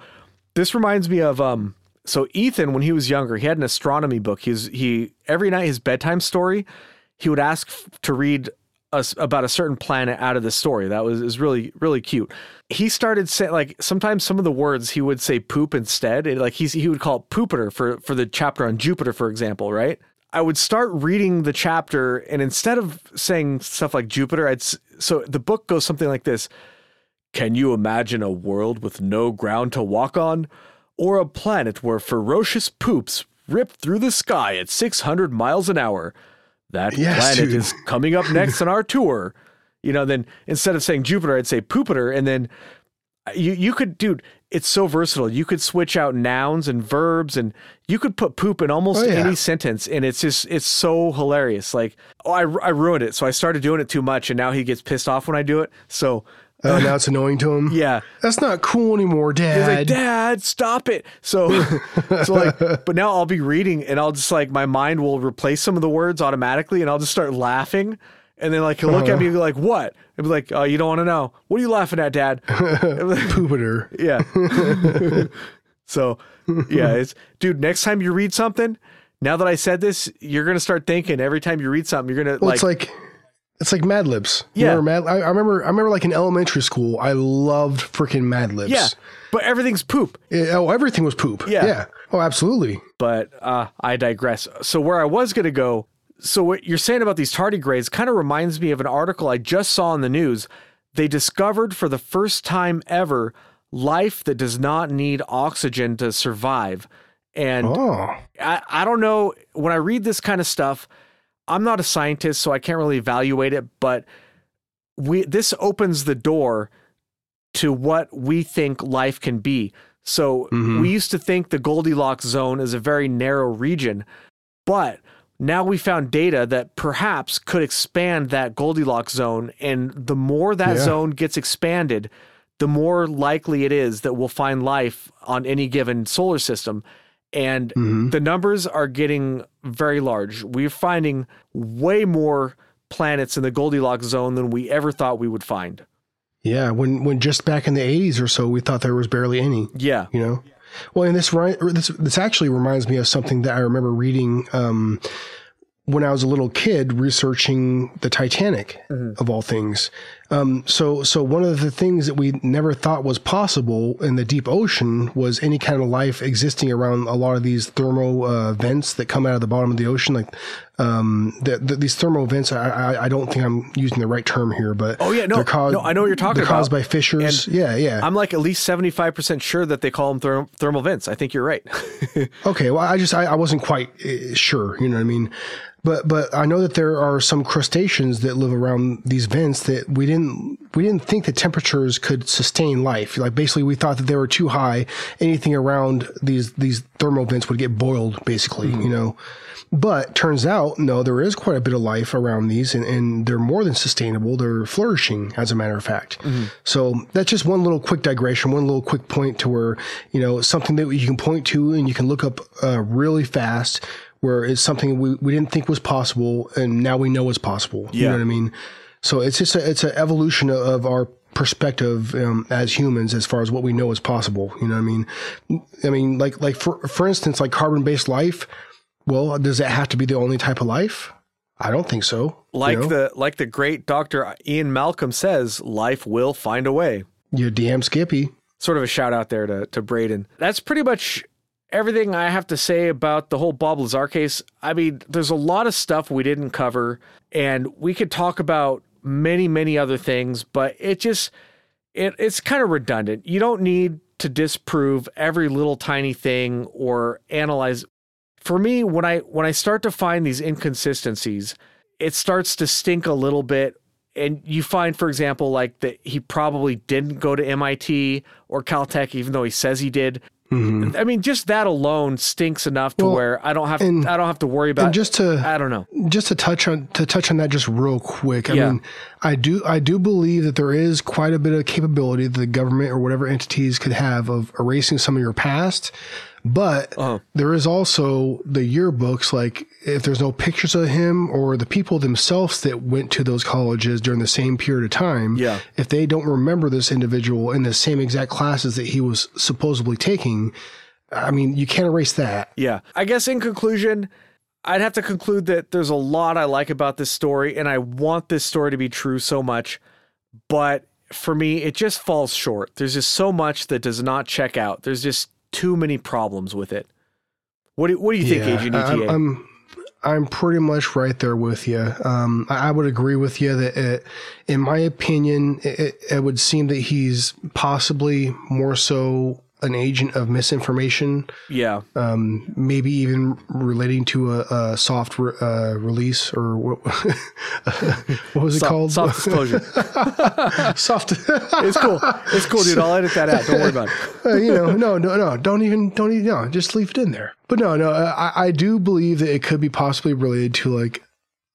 this reminds me of um so Ethan when he was younger, he had an astronomy book. He's he every night his bedtime story, he would ask to read us about a certain planet out of the story. That was is really really cute. He started saying like sometimes some of the words he would say poop instead. It, like he's he would call it Pooper for for the chapter on Jupiter, for example, right? I would start reading the chapter, and instead of saying stuff like Jupiter, I'd so the book goes something like this: Can you imagine a world with no ground to walk on, or a planet where ferocious poops rip through the sky at 600 miles an hour? That yes, planet dude. is coming up next on our <laughs> tour. You know, then instead of saying Jupiter, I'd say Poopiter. And then uh, you, you could, dude, it's so versatile. You could switch out nouns and verbs and you could put poop in almost oh, yeah. any sentence. And it's just, it's so hilarious. Like, oh, I, I ruined it. So I started doing it too much and now he gets pissed off when I do it. So uh, now it's annoying to him. <laughs> Yeah, that's not cool anymore, Dad. He's like, Dad, stop it. So, <laughs> so like, but now I'll be reading, and I'll just like my mind will replace some of the words automatically, and I'll just start laughing, and then like he'll look uh-huh. at me and be like, "What?" And be like, "Oh, you don't want to know. What are you laughing at, Dad?" <laughs> Poopiter. Yeah. so, yeah, it's dude. Next time you read something, now that I said this, you're gonna start thinking every time you read something, you're gonna well, like. It's like it's like Mad Libs. You yeah, Mad, I, I, remember. I remember, like in elementary school, I loved freaking Mad Libs. Yeah, but everything's poop. It, oh, everything was poop. Yeah. yeah. Oh, absolutely. But uh, I digress. So where I was going to go. So what you're saying about these tardigrades kind of reminds me of an article I just saw in the news. They discovered for the first time ever life that does not need oxygen to survive. And oh. I, I don't know. When I read this kind of stuff I'm not a scientist, so I can't really evaluate it, but we this opens the door to what we think life can be. So mm-hmm. we used to think the Goldilocks zone is a very narrow region, but now we found data that perhaps could expand that Goldilocks zone. And the more that Yeah. zone gets expanded, the more likely it is that we'll find life on any given solar system. And Mm-hmm. the numbers are getting very large. We're finding way more planets in the Goldilocks zone than we ever thought we would find. Yeah, when when just back in the '80s or so, we thought there was barely any. Yeah. You know. Well, and this this this actually reminds me of something that I remember reading um, when I was a little kid researching the Titanic, of all things. Um, so so one of the things that we never thought was possible in the deep ocean was any kind of life existing around a lot of these thermal uh, vents that come out of the bottom of the ocean, like um, the, the, these thermal vents. I, I I don't think I'm using the right term here, but Oh, yeah, no, they're caused, no, I know what you're talking they're caused about. by fissures. And yeah, yeah. I'm like at least 75% sure that they call them therm- thermal vents. I think you're right. <laughs> Okay, well, I just I, I wasn't quite uh, sure. You know what I mean? But but I know that there are some crustaceans that live around these vents that we didn't we didn't think the temperatures could sustain life. Like basically, we thought that they were too high. Anything around these these thermal vents would get boiled. Basically, you know. But turns out, no, there is quite a bit of life around these, and, and they're more than sustainable. They're flourishing, as a matter of fact. So that's just one little quick digression, one little quick point to where, you know, something that you can point to and you can look up uh, really fast, where it's something we, we didn't think was possible, and now we know is possible. You know what I mean? So it's just a, it's an evolution of, our perspective um, as humans as far as what we know is possible. You know what I mean? I mean, like like for for instance, like carbon based life. Well, does it have to be the only type of life? I don't think so. you like know? the like the great Dr. Ian Malcolm says, life will find a way. You're damn Skippy. Sort of a shout out there to, to Braden. That's pretty much everything I have to say about the whole Bob Lazar case. I mean, there's a lot of stuff we didn't cover, and we could talk about many, many other things, but it just it, it's kind of redundant. You don't need to disprove every little tiny thing or analyze for me when i when i start to find these inconsistencies it starts to stink a little bit and you find for example like that he probably didn't go to mit or caltech even though he says he did i mean just that alone stinks enough to Mm-hmm. Well, where i don't have and- i don't have to worry about And just to i don't know just to touch on to touch on that just real quick. I Yeah. mean, I do I do believe that there is quite a bit of capability that the government or whatever entities could have of erasing some of your past. But Uh-huh. there is also the yearbooks, like if there's no pictures of him or the people themselves that went to those colleges during the same period of time, Yeah. if they don't remember this individual in the same exact classes that he was supposedly taking, I mean, you can't erase that. Yeah. I guess in conclusion, I'd have to conclude that there's a lot I like about this story and I want this story to be true so much, but for me it just falls short. There's just so much that does not check out. There's just too many problems with it. What do, what do you think, Agent I- I'm, ETA? I'm I'm pretty much right there with you. Um, I, I would agree with you that, it, in my opinion, it, it would seem that he's possibly more so an agent of misinformation, yeah. um, maybe even relating to a, a soft re- uh, release or what, <laughs> what was it Soft, called? soft disclosure. <laughs> soft. <laughs> it's cool. It's cool, dude. I'll edit that out. Don't worry about it. Uh, you know, no, no, no, don't even, don't even, no, just leave it in there. But no, no, I, I do believe that it could be possibly related to like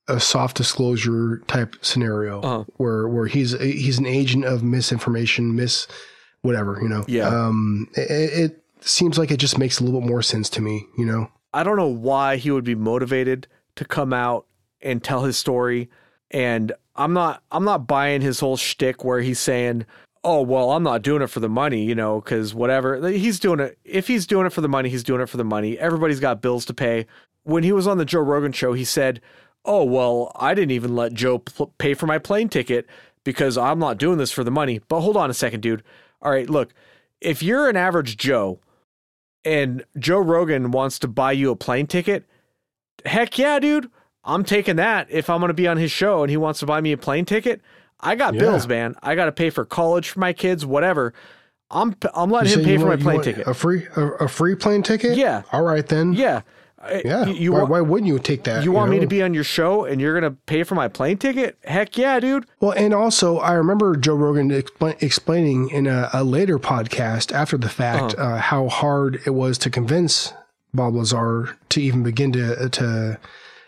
a soft disclosure type scenario Uh-huh. where where he's he's an agent of misinformation, mis whatever, you know. Yeah. Um, it, it seems like it just makes a little bit more sense to me, you know. I don't know why he would be motivated to come out and tell his story. And I'm not I'm not buying his whole shtick where he's saying, "Oh well, I'm not doing it for the money," you know, because whatever he's doing it. If he's doing it for the money, he's doing it for the money. Everybody's got bills to pay. When he was on the Joe Rogan show, he said, "Oh well, I didn't even let Joe pl- pay for my plane ticket because I'm not doing this for the money." But hold on a second, dude. All right, look, if you're an average Joe and Joe Rogan wants to buy you a plane ticket, heck yeah, dude. I'm taking that if I'm going to be on his show and he wants to buy me a plane ticket. I got Yeah. bills, man. I got to pay for college for my kids, whatever. I'm I'm You letting say him pay for my want- you plane ticket. A free a, a free plane ticket? Yeah. All right then. yeah. Yeah. You, you why, want, why wouldn't you take that? you want me know? to be on your show and you're going to pay for my plane ticket? Heck yeah, dude. Well, and also, I remember Joe Rogan expla- explaining in a, a later podcast after the fact Uh-huh. uh, how hard it was to convince Bob Lazar to even begin to to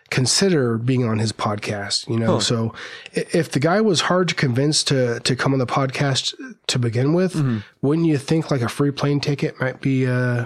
consider being on his podcast. You know, huh. so if the guy was hard to convince to to come on the podcast to begin with, mm-hmm. wouldn't you think like a free plane ticket might be, uh,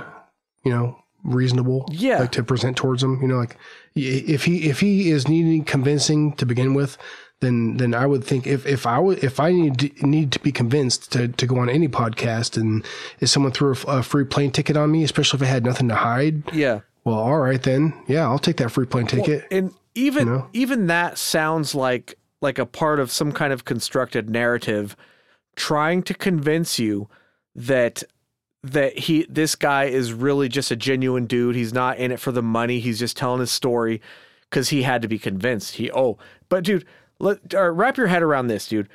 you know, reasonable? Yeah, like to present towards him. You know, like if he if he is needing convincing to begin with, then then I would think if if I would if I need to, need to be convinced to to go on any podcast and if someone threw a, a free plane ticket on me, especially if I had nothing to hide, yeah. Well, all right then. Yeah, I'll take that free plane ticket. Well, and even you know? even that sounds like like a part of some kind of constructed narrative trying to convince you that that he this guy is really just a genuine dude. He's not in it for the money. He's just telling his story because he had to be convinced. He oh, but dude, let wrap your head around this, dude.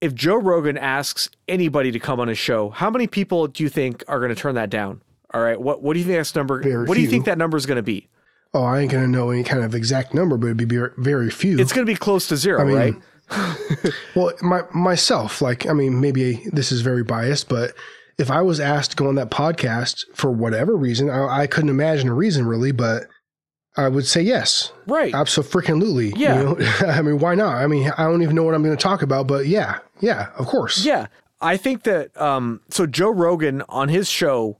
If Joe Rogan asks anybody to come on his show, how many people do you think are going to turn that down? All right, what what do you think that number? Very what few. do you think that number is going to be? Oh, I ain't going to know any kind of exact number, but it'd be very few. It's going to be close to zero, I mean, right? <laughs> well, my myself, like, I mean, maybe this is very biased, but if I was asked to go on that podcast for whatever reason, I, I couldn't imagine a reason really, but I would say yes. Right. Absolutely. Yeah. You know? <laughs> I mean, why not? I mean, I don't even know what I'm going to talk about, but yeah, yeah, of course. Yeah. I think that, um, so Joe Rogan on his show,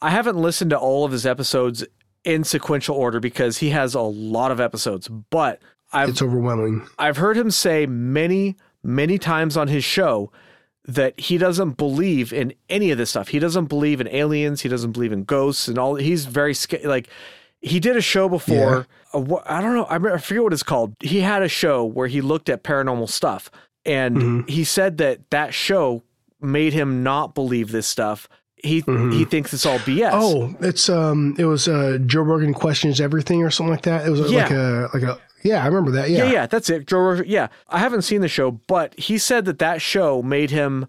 I haven't listened to all of his episodes in sequential order because he has a lot of episodes, but I've, it's overwhelming. I've heard him say many, many times on his show that he doesn't believe in any of this stuff. He doesn't believe in aliens. He doesn't believe in ghosts and all. He's very scared. like he did a show before. Yeah. I don't know. I forget what it's called. He had a show where he looked at paranormal stuff, and mm-hmm. he said that that show made him not believe this stuff. He mm-hmm. he thinks it's all BS. Oh, it's um, it was uh, Joe Rogan questions everything or something like that. It was yeah. like a like a yeah, I remember that. Yeah, yeah, yeah that's it. Joe Rogan. Yeah, I haven't seen the show, but he said that that show made him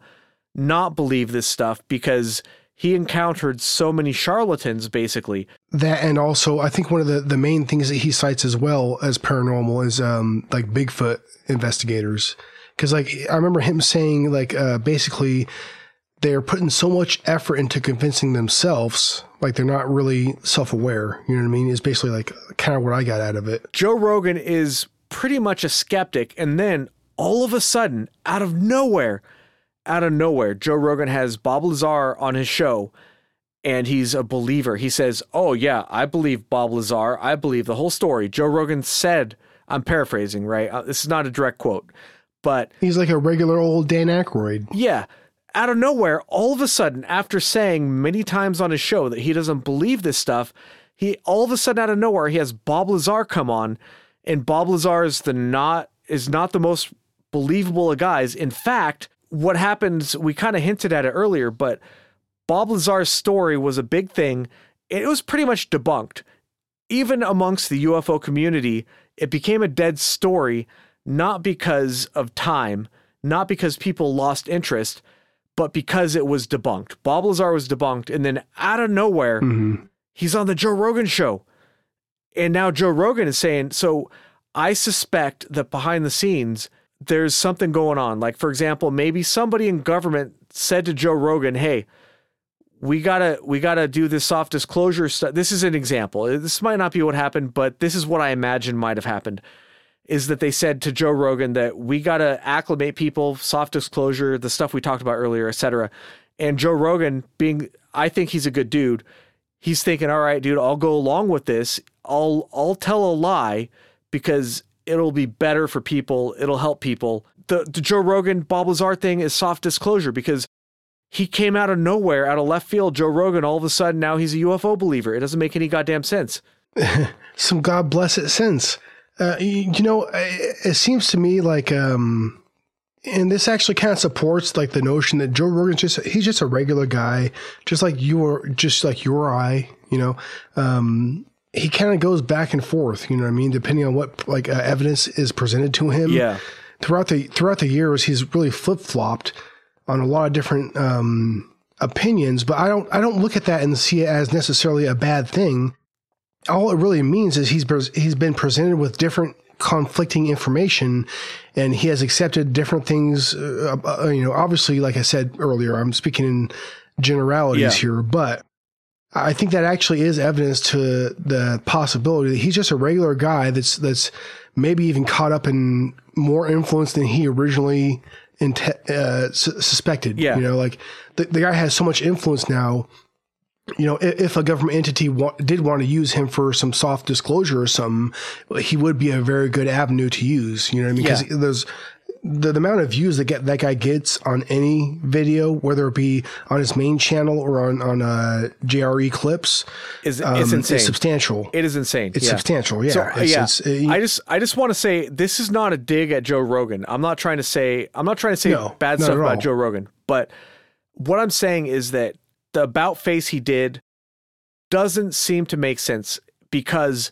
not believe this stuff because he encountered so many charlatans basically that and also i think one of the, the main things that he cites as well as paranormal is um, like bigfoot investigators because like i remember him saying like uh, basically they're putting so much effort into convincing themselves like they're not really self-aware you know what i mean is basically like kind of what i got out of it joe rogan is pretty much a skeptic and then all of a sudden out of nowhere out of nowhere, Joe Rogan has Bob Lazar on his show and he's a believer. He says, Oh, yeah, I believe Bob Lazar. I believe the whole story. Joe Rogan said, I'm paraphrasing, right? Uh, this is not a direct quote, but he's like a regular old Dan Aykroyd. Yeah. Out of nowhere, all of a sudden, after saying many times on his show that he doesn't believe this stuff, he all of a sudden out of nowhere he has Bob Lazar come on, and Bob Lazar is the not is not the most believable of guys. In fact, what happens, we kind of hinted at it earlier, but Bob Lazar's story was a big thing. It was pretty much debunked. Even amongst the UFO community, it became a dead story, not because of time, not because people lost interest, but because it was debunked. Bob Lazar was debunked, and then out of nowhere, mm-hmm. he's on the Joe Rogan show. And now Joe Rogan is saying, so I suspect that behind the scenes, there's something going on. Like, for example, maybe somebody in government said to Joe Rogan, hey, we gotta we gotta do this soft disclosure stuff. This is an example. This might not be what happened, but this is what I imagine might have happened. Is that they said to Joe Rogan that we gotta acclimate people, soft disclosure, the stuff we talked about earlier, etc. And Joe Rogan, being I think he's a good dude, he's thinking, all right, dude, I'll go along with this. I'll I'll tell a lie because it'll be better for people. It'll help people. The, the Joe Rogan Bob Lazar thing is soft disclosure because he came out of nowhere, out of left field. Joe Rogan, all of a sudden, now he's a UFO believer. It doesn't make any goddamn sense. <laughs> Some God bless it sense. Uh, you, know, it, it, seems to me like, um, and this actually kind of supports like the notion that Joe Rogan's just he's just a regular guy, just like you or just like your eye. You know, um, he kind of goes back and forth. You know what I mean? Depending on what like uh, evidence is presented to him. Yeah. Throughout the throughout the years, he's really flip flopped on a lot of different um, opinions. But I don't I don't look at that and see it as necessarily a bad thing. All it really means is he's he's been presented with different conflicting information and he has accepted different things uh, uh, you know obviously like i said earlier i'm speaking in generalities yeah. here but I think that actually is evidence to the possibility that he's just a regular guy that's that's maybe even caught up in more influence than he originally inte- uh, su- suspected. Yeah. you know, like the, the guy has so much influence now. You know, if, a government entity wa- did want to use him for some soft disclosure or something, he would be a very good avenue to use. You know what I mean? Because Yeah. there's the, the amount of views that get that guy gets on any video, whether it be on his main channel or on on uh, JRE clips, Is um, it's insane. It's substantial. it is insane. It's yeah. substantial. Yeah. So It's- yeah, it's, uh, I just I just want to say this is not a dig at Joe Rogan. I'm not trying to say I'm not trying to say No, bad stuff about. Joe Rogan, but what I'm saying is that the about face he did doesn't seem to make sense because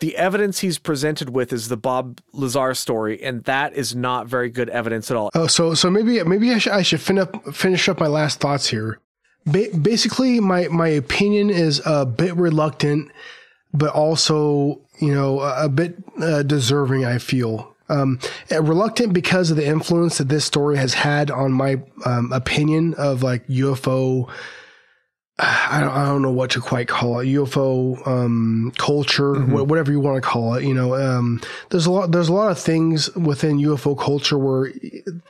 the evidence he's presented with is the Bob Lazar story, and that is not very good evidence at all. Oh, so so maybe maybe I should I should fin up, finish up my last thoughts here. Ba- basically, my my opinion is a bit reluctant, but also you know a, a bit uh, deserving. I feel um, uh, reluctant because of the influence that this story has had on my um, opinion of like UFO. I don't, I don't know what to quite call it UFO um, culture, wha- whatever you want to call it. You know, um, there's a lot there's a lot of things within UFO culture where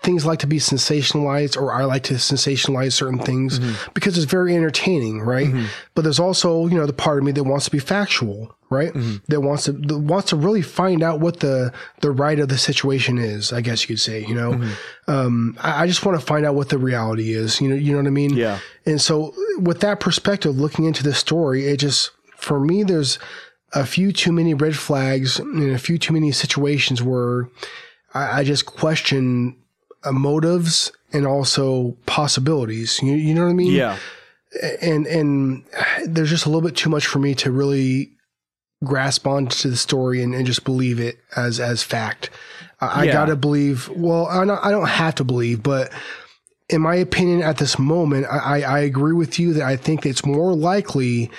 things like to be sensationalized, or I like to sensationalize certain things because it's very entertaining, right? But there's also you know the part of me that wants to be factual, right? That wants to that wants to really find out what the the right of the situation is. I guess you could say, you know, um, I, I just want to find out what the reality is. You know, you know what I mean? Yeah. And so, with that perspective, looking into this story, it just, for me, there's a few too many red flags and a few too many situations where I, I just question motives and also possibilities. You, you know what I mean? Yeah, And, and there's just a little bit too much for me to really grasp onto the story and, and just believe it as, as fact. I, I gotta believe, well, I don't, I don't have to believe, but in my opinion, at this moment, I, I agree with you that I think it's more likely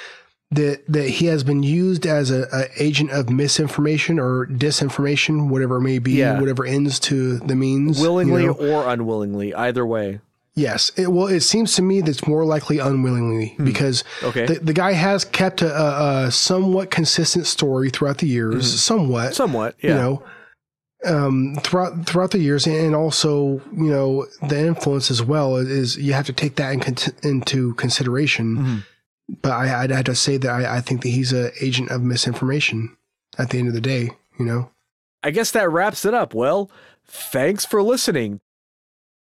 that that he has been used as a, a agent of misinformation or disinformation, whatever it may be, Yeah. whatever ends to the means. you willingly know? or unwillingly, either way. Yes. It, well, it seems to me that's more likely unwillingly because Hmm. Okay. the, the guy has kept a, a, a somewhat consistent story throughout the years, somewhat, Somewhat, yeah. you know, um, throughout throughout the years, and also you know the influence as well is you have to take that in con- into consideration. Mhm. But I, I'd have to say that I, I think that he's an agent of misinformation. At the end of the day, you know. I guess that wraps it up. Well, thanks for listening.